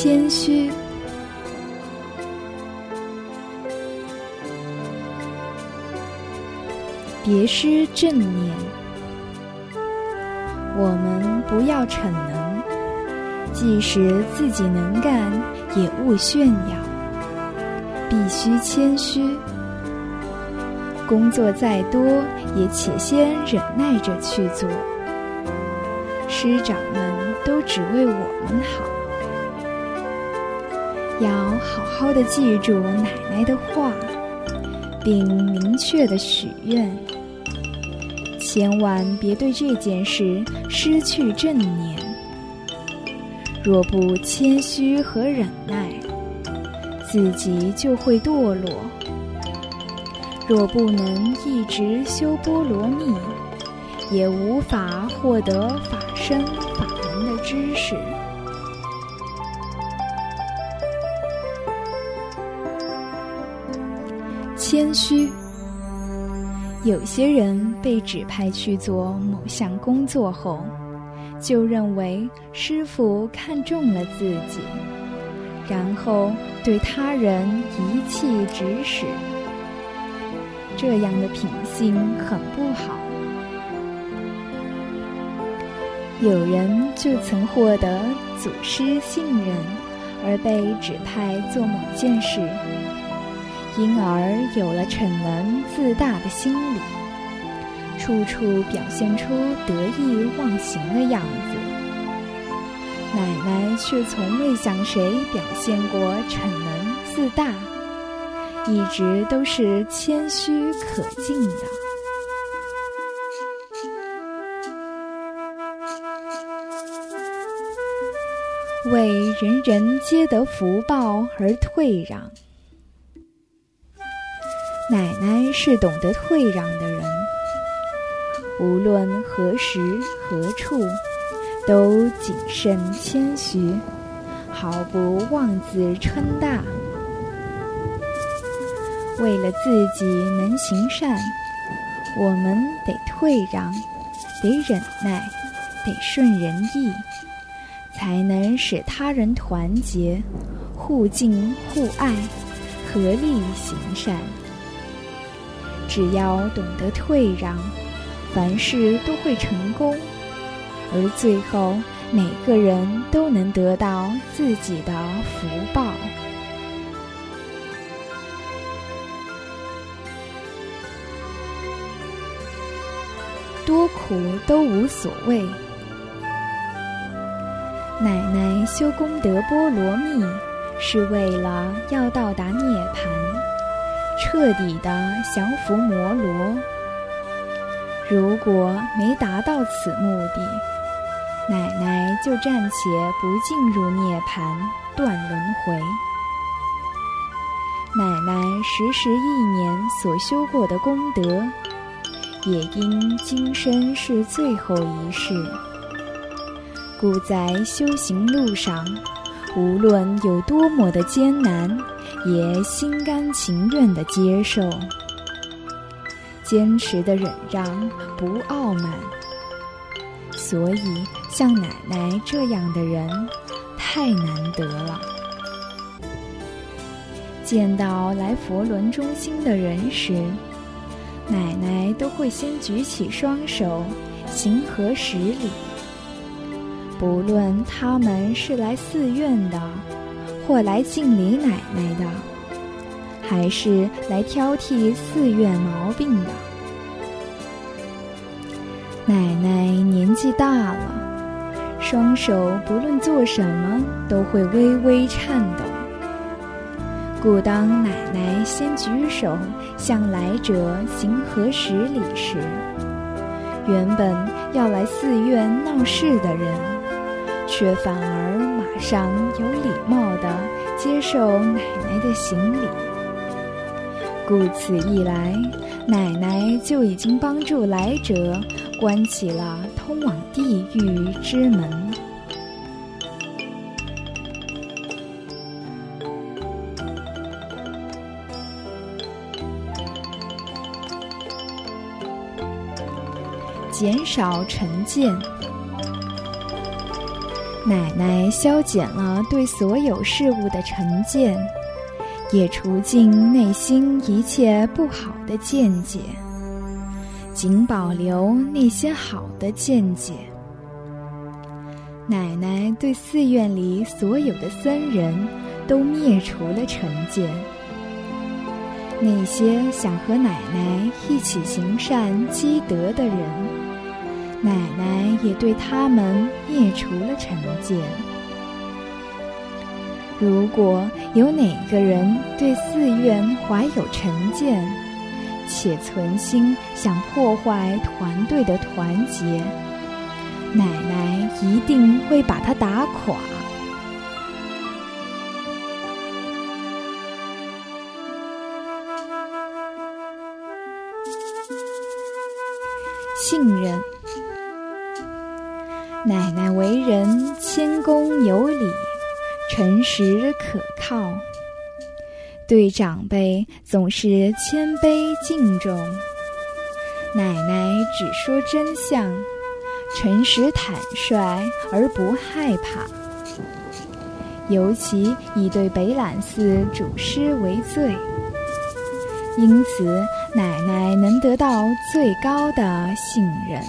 谦虚。别失正念，我们不要逞能，即使自己能干，也勿炫耀，必须谦虚。工作再多，也且先忍耐着去做。师长们都只为我们好，要好好的记住奶奶的话，并明确的许愿。千万别对这件事失去正念。若不谦虚和忍耐，自己就会堕落；若不能一直修波罗蜜，也无法获得法身法门的知识。谦虚。有些人被指派去做某项工作后，就认为师傅看中了自己，然后对他人一气指使，这样的品性很不好。有人就曾获得祖师信任，而被指派做某件事。因而有了逞能自大的心理，处处表现出得意忘形的样子。奶奶却从未向谁表现过逞能自大，一直都是谦虚可敬的，为人人皆得福报而退让。奶奶是懂得退让的人，无论何时何处，都谨慎谦虚，毫不妄自称大。为了自己能行善，我们得退让，得忍耐，得顺人意，才能使他人团结，互敬互爱，合力行善。只要懂得退让，凡事都会成功，而最后每个人都能得到自己的福报。多苦都无所谓。奶奶修功德波罗蜜，是为了要到达涅槃。彻底的降服摩罗。如果没达到此目的，奶奶就暂且不进入涅槃，断轮回。奶奶时时一年所修过的功德，也因今生是最后一世，故在修行路上，无论有多么的艰难。也心甘情愿的接受，坚持的忍让，不傲慢。所以，像奶奶这样的人太难得了。见到来佛轮中心的人时，奶奶都会先举起双手，行合十礼。不论他们是来寺院的。或来敬礼奶奶的，还是来挑剔寺院毛病的？奶奶年纪大了，双手不论做什么都会微微颤抖。故当奶奶先举手向来者行合十礼时，原本要来寺院闹事的人，却反而。上有礼貌地接受奶奶的行礼，故此一来，奶奶就已经帮助来者关起了通往地狱之门。减少成见。奶奶消减了对所有事物的成见，也除尽内心一切不好的见解，仅保留那些好的见解。奶奶对寺院里所有的僧人都灭除了成见，那些想和奶奶一起行善积德的人。奶奶也对他们灭除了成见。如果有哪个人对寺院怀有成见，且存心想破坏团队的团结，奶奶一定会把他打垮。信任。奶奶为人谦恭有礼，诚实可靠，对长辈总是谦卑敬重。奶奶只说真相，诚实坦率而不害怕。尤其以对北榄寺主师为最，因此奶奶能得到最高的信任。